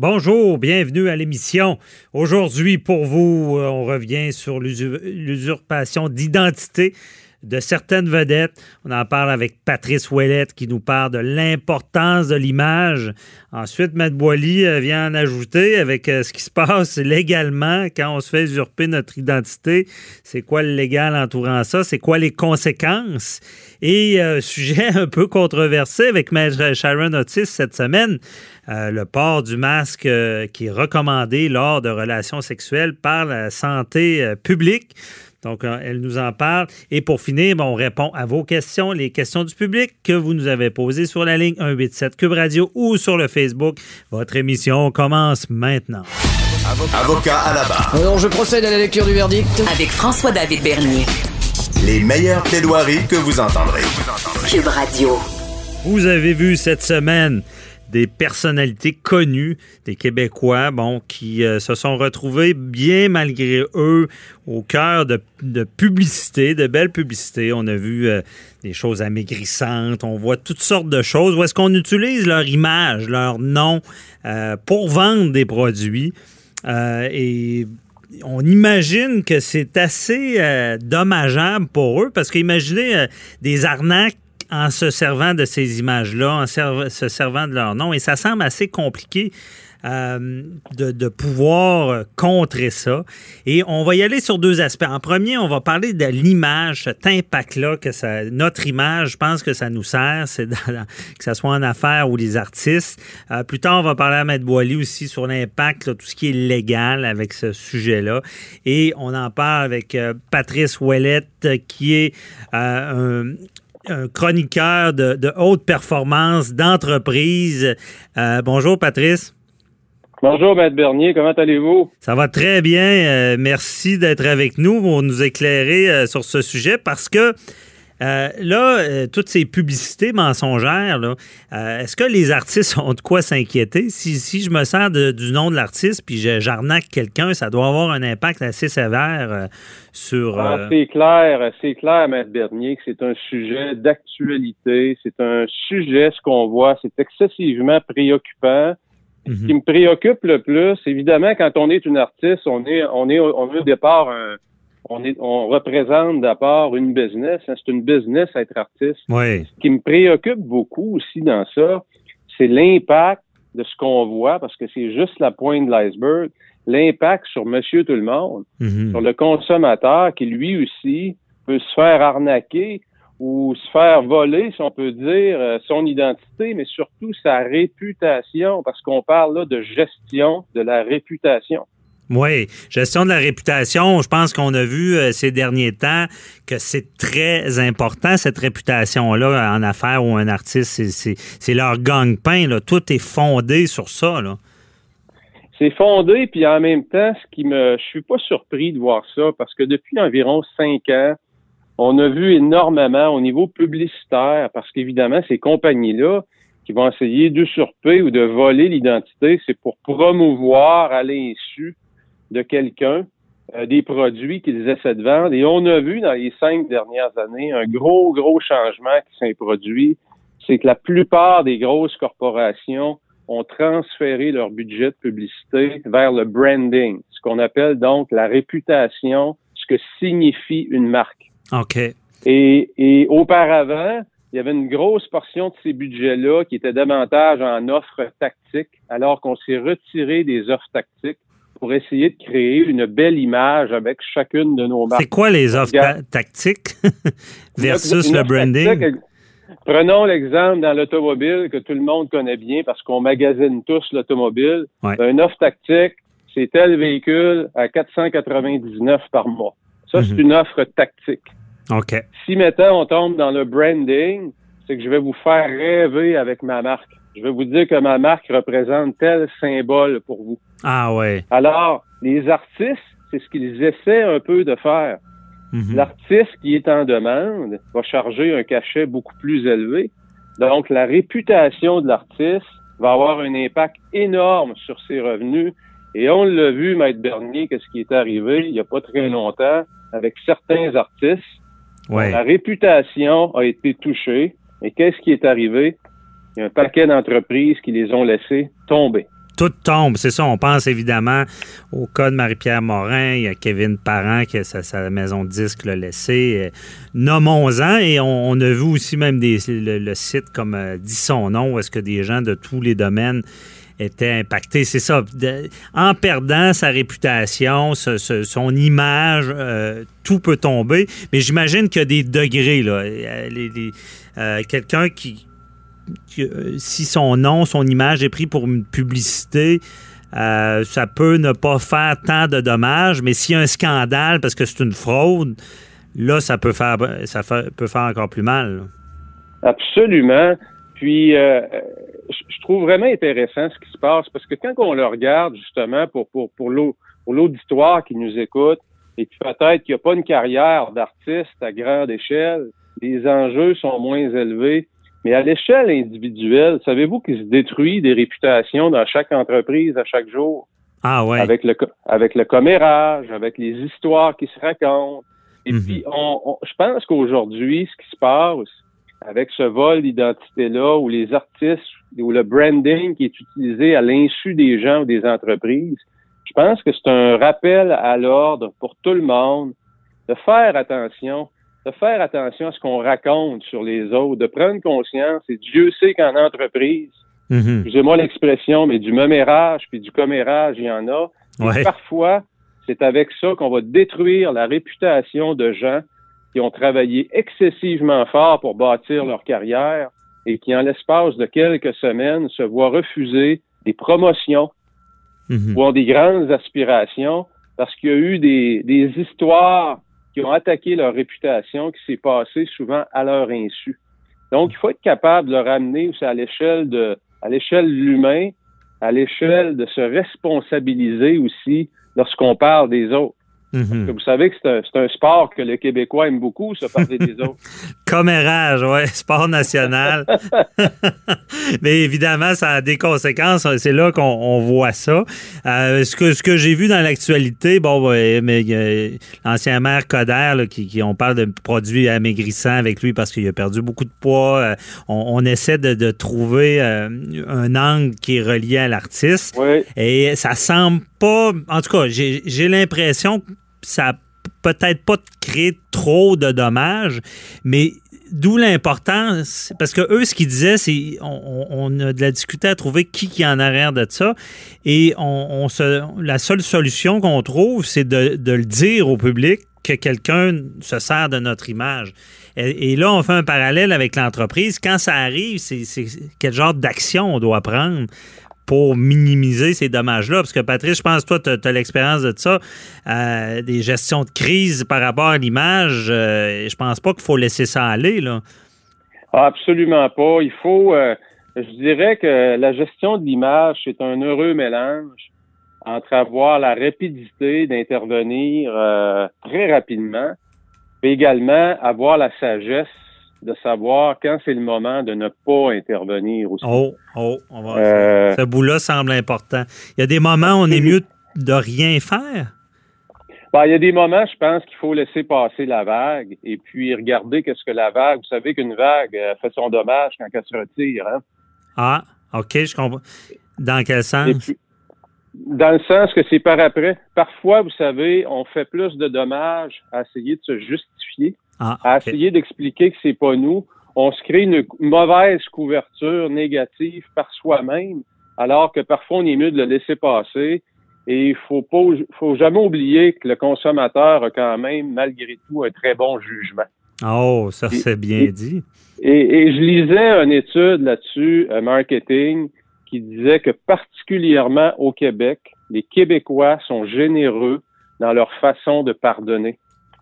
Bonjour, bienvenue à l'émission. Aujourd'hui, pour vous, euh, on revient sur l'usurpation d'identité de certaines vedettes. On en parle avec Patrice Ouellette qui nous parle de l'importance de l'image. Ensuite, Matt Boily euh, vient en ajouter avec euh, ce qui se passe légalement quand on se fait usurper notre identité. C'est quoi le légal entourant ça? C'est quoi les conséquences? Et euh, sujet un peu controversé avec Maître Sharon Otis cette semaine, le port du masque qui est recommandé lors de relations sexuelles par la santé publique. Donc, euh, elle nous en parle. Et pour finir, on répond à vos questions, les questions du public que vous nous avez posées sur la ligne 187 Cube Radio ou sur le Facebook. Votre émission commence maintenant. Avocat à la barre. Alors, je procède à la lecture du verdict. Avec François-David Bernier. Les meilleures plaidoiries que vous entendrez. Cube Radio. Vous avez vu cette semaine des personnalités connues, des Québécois, bon, qui euh, se sont retrouvés bien malgré eux au cœur de, publicité, de belles publicités. On a vu euh, des choses amaigrissantes, on voit toutes sortes de choses où est-ce qu'on utilise leur image, leur nom euh, pour vendre des produits? et on imagine que c'est assez dommageable pour eux parce qu'imaginez des arnaques en se servant de ces images-là, en se servant de leur nom. Et ça semble assez compliqué. Euh, de, pouvoir contrer ça. Et on va y aller sur deux aspects. En premier, on va parler de l'image, cet impact-là que ça, notre image, je pense que ça nous sert, que ce soit en affaires ou les artistes. Euh, plus tard, on va parler à Maître Boily aussi sur l'impact, tout ce qui est légal avec ce sujet-là. Et on en parle avec euh, Patrice Ouellette, qui est un, un chroniqueur de, haute performance, d'entreprise. Euh, bonjour, Patrice. Bonjour, Maître Bernier. Comment allez-vous? Ça va très bien. Euh, merci d'être avec nous pour nous éclairer euh, sur ce sujet parce que euh, là, euh, toutes ces publicités mensongères, euh, est-ce que les artistes ont de quoi s'inquiéter? Si, je me sers du nom de l'artiste puis j'arnaque quelqu'un, ça doit avoir un impact assez sévère sur. Ah, c'est clair, c'est clair, Maître Bernier, que c'est un sujet d'actualité. C'est un sujet, ce qu'on voit, c'est excessivement préoccupant. Ce qui mhm. me préoccupe le plus, évidemment, quand on est une artiste, on est, on est, on est au départ un on, est, on représente d'abord une business. Hein, c'est une business être artiste. Oui. Ce qui me préoccupe beaucoup aussi dans ça, c'est l'impact de ce qu'on voit, parce que c'est juste la pointe de l'iceberg, l'impact sur monsieur tout le monde, mm-hmm. sur le consommateur qui lui aussi peut se faire arnaquer ou se faire voler, si on peut dire, euh, son identité, mais surtout sa réputation, parce qu'on parle là de gestion de la réputation. Oui, gestion de la réputation, je pense qu'on a vu euh, ces derniers temps que c'est très important, cette réputation-là en affaires ou un artiste, c'est leur gang-pain. Tout est fondé sur ça. C'est fondé, puis en même temps, ce qui me. Je suis pas surpris de voir ça, parce que depuis environ cinq ans, on a vu énormément au niveau publicitaire, parce qu'évidemment, ces compagnies-là, qui vont essayer d'usurper ou de voler l'identité, c'est pour promouvoir à l'insu de quelqu'un euh, des produits qu'ils essaient de vendre. Et on a vu dans les cinq dernières années un gros, gros changement qui s'est produit. C'est que la plupart des grosses corporations ont transféré leur budget de publicité vers le branding, ce qu'on appelle donc la réputation, ce que signifie une marque. OK. Et, et auparavant, il y avait une grosse portion de ces budgets-là qui était davantage en offres tactiques, alors qu'on s'est retiré des offres tactiques pour essayer de créer une belle image avec chacune de nos marques. C'est quoi les offres tactiques versus le branding? prenons l'exemple dans l'automobile que tout le monde connaît bien parce qu'on magasine tous l'automobile. Ouais. Une offre tactique, c'est tel véhicule à 499 par mois. Ça, c'est Mhm. une offre tactique. OK. Si maintenant on tombe dans le branding, c'est que je vais vous faire rêver avec ma marque. Je vais vous dire que ma marque représente tel symbole pour vous. Ah ouais. Alors, les artistes, c'est ce qu'ils essaient un peu de faire. Mhm. L'artiste qui est en demande va charger un cachet beaucoup plus élevé. Donc, la réputation de l'artiste va avoir un impact énorme sur ses revenus. Et on l'a vu, Maître Bernier, qu'est-ce qui est arrivé il n'y a pas très longtemps avec certains artistes. Ouais. La réputation a été touchée. Et qu'est-ce qui est arrivé? Il y a un paquet d'entreprises qui les ont laissés tomber. Tout tombe, c'est ça. On pense évidemment au cas de Marie-Pierre Morin. Il y a Kevin Parent qui sa, sa maison de disque l'a laissé. Euh, Nommons-en. Et on, a vu aussi même des, le, site comme euh, dit son nom, est-ce que des gens de tous les domaines étaient impactés. C'est ça. En perdant sa réputation, son image, euh, tout peut tomber. Mais j'imagine qu'il y a des degrés. Là. Euh, Quelqu'un qui, si son nom, son image est pris pour une publicité, euh, ça peut ne pas faire tant de dommages, mais s'il y a un scandale parce que c'est une fraude, là, ça peut faire, ça peut faire encore plus mal. Absolument. Puis, euh, je trouve vraiment intéressant ce qui se passe parce que quand on le regarde, justement, pour, pour l'auditoire qui nous écoute, et puis peut-être qu'il n'y a pas une carrière d'artiste à grande échelle, les enjeux sont moins élevés. Mais à l'échelle individuelle, savez-vous qu'il se détruit des réputations dans chaque entreprise à chaque jour? Ah ouais. avec le avec le commérage, avec les histoires qui se racontent. Et Mhm. puis, on, on- je pense qu'aujourd'hui, ce qui se passe avec ce vol d'identité-là, où les artistes, ou le branding qui est utilisé à l'insu des gens ou des entreprises, je pense que c'est un rappel à l'ordre pour tout le monde de faire attention, de faire attention à ce qu'on raconte sur les autres, de prendre conscience. Et Dieu sait qu'en entreprise, Mhm. excusez-moi l'expression, mais du mémérage puis du commérage, il y en a. Et. Parfois, c'est avec ça qu'on va détruire la réputation de gens qui ont travaillé excessivement fort pour bâtir leur carrière et qui, en l'espace de quelques semaines, se voient refuser des promotions Mhm. ou ont des grandes aspirations parce qu'il y a eu des, des histoires qui ont attaqué leur réputation qui s'est passé souvent à leur insu. Donc, il faut être capable de le ramener aussi à l'échelle de, à l'échelle de l'humain, à l'échelle de se responsabiliser aussi lorsqu'on parle des autres. Mhm. Que Vous savez que c'est un, sport que le Québécois aime beaucoup, se parler des autres. Commérage, ouais, sport national. Mais évidemment, ça a des conséquences. C'est là qu'on on voit ça. Euh, ce que, ce que j'ai vu dans l'actualité, bon, ouais, mais euh, l'ancien maire Coder, là, qui, qui- on parle de produits amaigrissants avec lui parce qu'il a perdu beaucoup de poids. Euh, on, on essaie de, de trouver un angle qui est relié à l'artiste. Oui. Et ça semble pas. En tout cas, j'ai j'ai l'impression que ça peut-être pas créé trop de dommages, mais d'où l'importance. Parce que eux, ce qu'ils disaient, c'est on, a de la difficulté à trouver qui qui est en arrière de ça. Et on, se, la seule solution qu'on trouve, c'est de, de le dire au public que quelqu'un se sert de notre image. Et, là, on fait un parallèle avec l'entreprise. Quand ça arrive, c'est quel genre d'action on doit prendre? Pour minimiser ces dommages-là? Parce que Patrice, je pense, toi, tu as, l'expérience de ça, euh, des gestions de crise par rapport à l'image. euh, je pense pas qu'il faut laisser ça aller. Là. Absolument pas. Il faut, euh, je dirais que la gestion de l'image, c'est un heureux mélange entre avoir la rapidité d'intervenir euh, très rapidement, mais également avoir la sagesse de savoir quand c'est le moment de ne pas intervenir aussi. Oh, oh, on va. Euh, Ce bout-là semble important. Il y a des moments où on est mieux de rien faire? ben, il y a des moments, je pense qu'il faut laisser passer la vague et puis regarder qu'est-ce que la vague. Vous savez qu'une vague euh, fait son dommage quand elle se retire. Hein? Ah, OK, je comprends. Dans quel sens? puis, dans le sens que c'est par après. Parfois, vous savez, on fait plus de dommages à essayer de se justifier, Ah, à essayer d'expliquer que c'est pas nous. On se crée une mauvaise couverture négative par soi-même, alors que parfois on est mieux de le laisser passer. Et il faut pas, faut jamais oublier que le consommateur a quand même, malgré tout, un très bon jugement. Oh, ça, c'est bien et- dit. Et, et je lisais une étude là-dessus, euh, marketing, qui disait que particulièrement au Québec, les Québécois sont généreux dans leur façon de pardonner.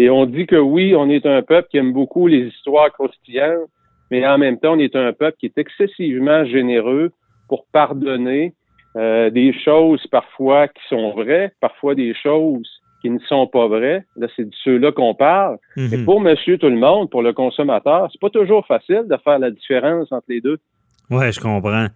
Et on dit que oui, on est un peuple qui aime beaucoup les histoires croustillantes, mais en même temps, on est un peuple qui est excessivement généreux pour pardonner euh, des choses parfois qui sont vraies, parfois des choses qui ne sont pas vraies. Là, c'est de ceux-là qu'on parle. Mhm. Mais pour monsieur tout le monde, pour le consommateur, c'est pas toujours facile de faire la différence entre les deux. Oui, je comprends.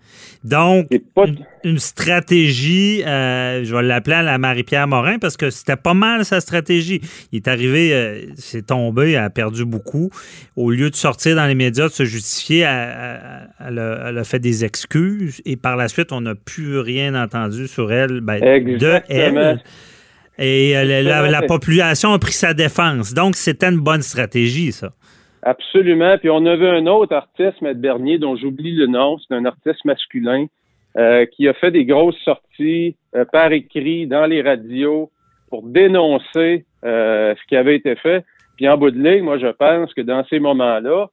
Donc, pas une, une stratégie, euh, je vais l'appeler à la Marie-Pierre Morin parce que c'était pas mal sa stratégie. Il est arrivé, euh, c'est tombé, elle a perdu beaucoup. Au lieu de sortir dans les médias, de se justifier, elle, a, elle a fait des excuses et par la suite, on n'a plus rien entendu sur elle, ben, de elle. Et euh, la, la- la Exactement. population a pris sa défense. Donc, c'était une bonne stratégie, ça. Absolument. Puis on avait un autre artiste, Maître Bernier, dont j'oublie le nom. C'est un artiste masculin euh, qui a fait des grosses sorties euh, par écrit dans les radios pour dénoncer euh, ce qui avait été fait. Puis en bout de ligne, moi, je pense que dans ces moments-là,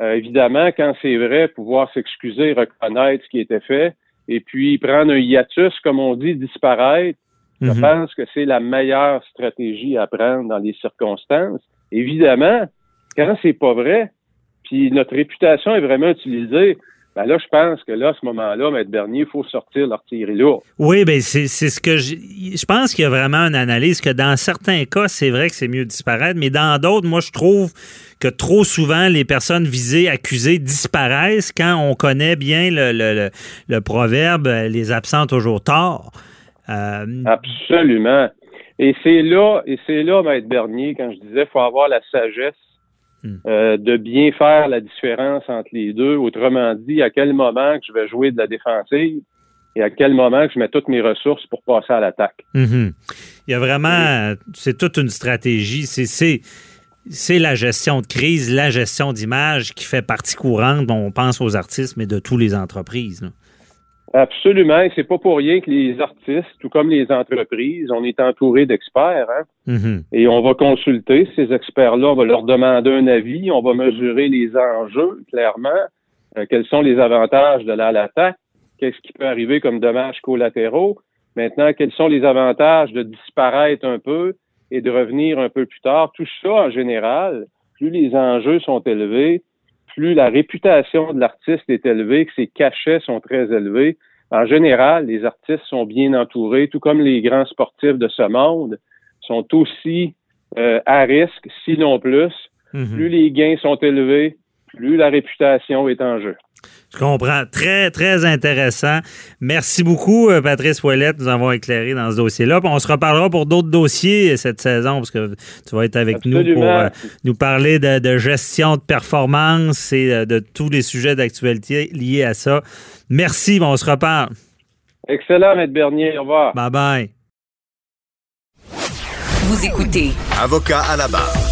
euh, évidemment, quand c'est vrai, pouvoir s'excuser, reconnaître ce qui était fait, et puis prendre un hiatus, comme on dit, disparaître, je Mhm. pense que c'est la meilleure stratégie à prendre dans les circonstances. Évidemment, quand c'est pas vrai, puis notre réputation est vraiment utilisée, ben là, je pense que là, à ce moment-là, Maître Bernier, il faut sortir l'artillerie lourde. Oui, ben c'est ce que je, je pense qu'il y a vraiment une analyse que dans certains cas, c'est vrai que c'est mieux de disparaître, mais dans d'autres, moi, je trouve que trop souvent, les personnes visées, accusées disparaissent quand on connaît bien le, le, le, le proverbe euh, les absents toujours tort. Euh, Absolument. Et c'est là, et c'est là, Maître Bernier, quand je disais, faut avoir la sagesse. Euh, de bien faire la différence entre les deux. Autrement dit, à quel moment que je vais jouer de la défensive et à quel moment que je mets toutes mes ressources pour passer à l'attaque. mhm. Il y a vraiment, c'est toute une stratégie. C'est la gestion de crise, la gestion d'image qui fait partie courante. On pense aux artistes, mais de toutes les entreprises. là. Absolument. Et c'est pas pour rien que les artistes, tout comme les entreprises, on est entouré d'experts, hein? Mhm. Et on va consulter ces experts-là, on va leur demander un avis, on va mesurer les enjeux, clairement, euh, quels sont les avantages de la- l'attaque, qu'est-ce qui peut arriver comme dommages collatéraux? Maintenant, quels sont les avantages de disparaître un peu et de revenir un peu plus tard? Tout ça, en général, plus les enjeux sont élevés, plus la réputation de l'artiste est élevée, que ses cachets sont très élevés. En général, les artistes sont bien entourés, tout comme les grands sportifs de ce monde sont aussi euh, à risque, sinon plus. Mhm. Plus les gains sont élevés, plus la réputation est en jeu. Je comprends. Très, très intéressant. Merci beaucoup, euh, Patrice Ouellette, de nous avoir éclairé dans ce dossier-là. On se reparlera pour d'autres dossiers cette saison, parce que tu vas être avec nous pour euh, nous parler de, de gestion de performance et euh, de tous les sujets d'actualité liés à ça. Merci, on se reparle. Excellent, Maître Bernier. Au revoir. Bye bye. Vous écoutez Avocat à la barre.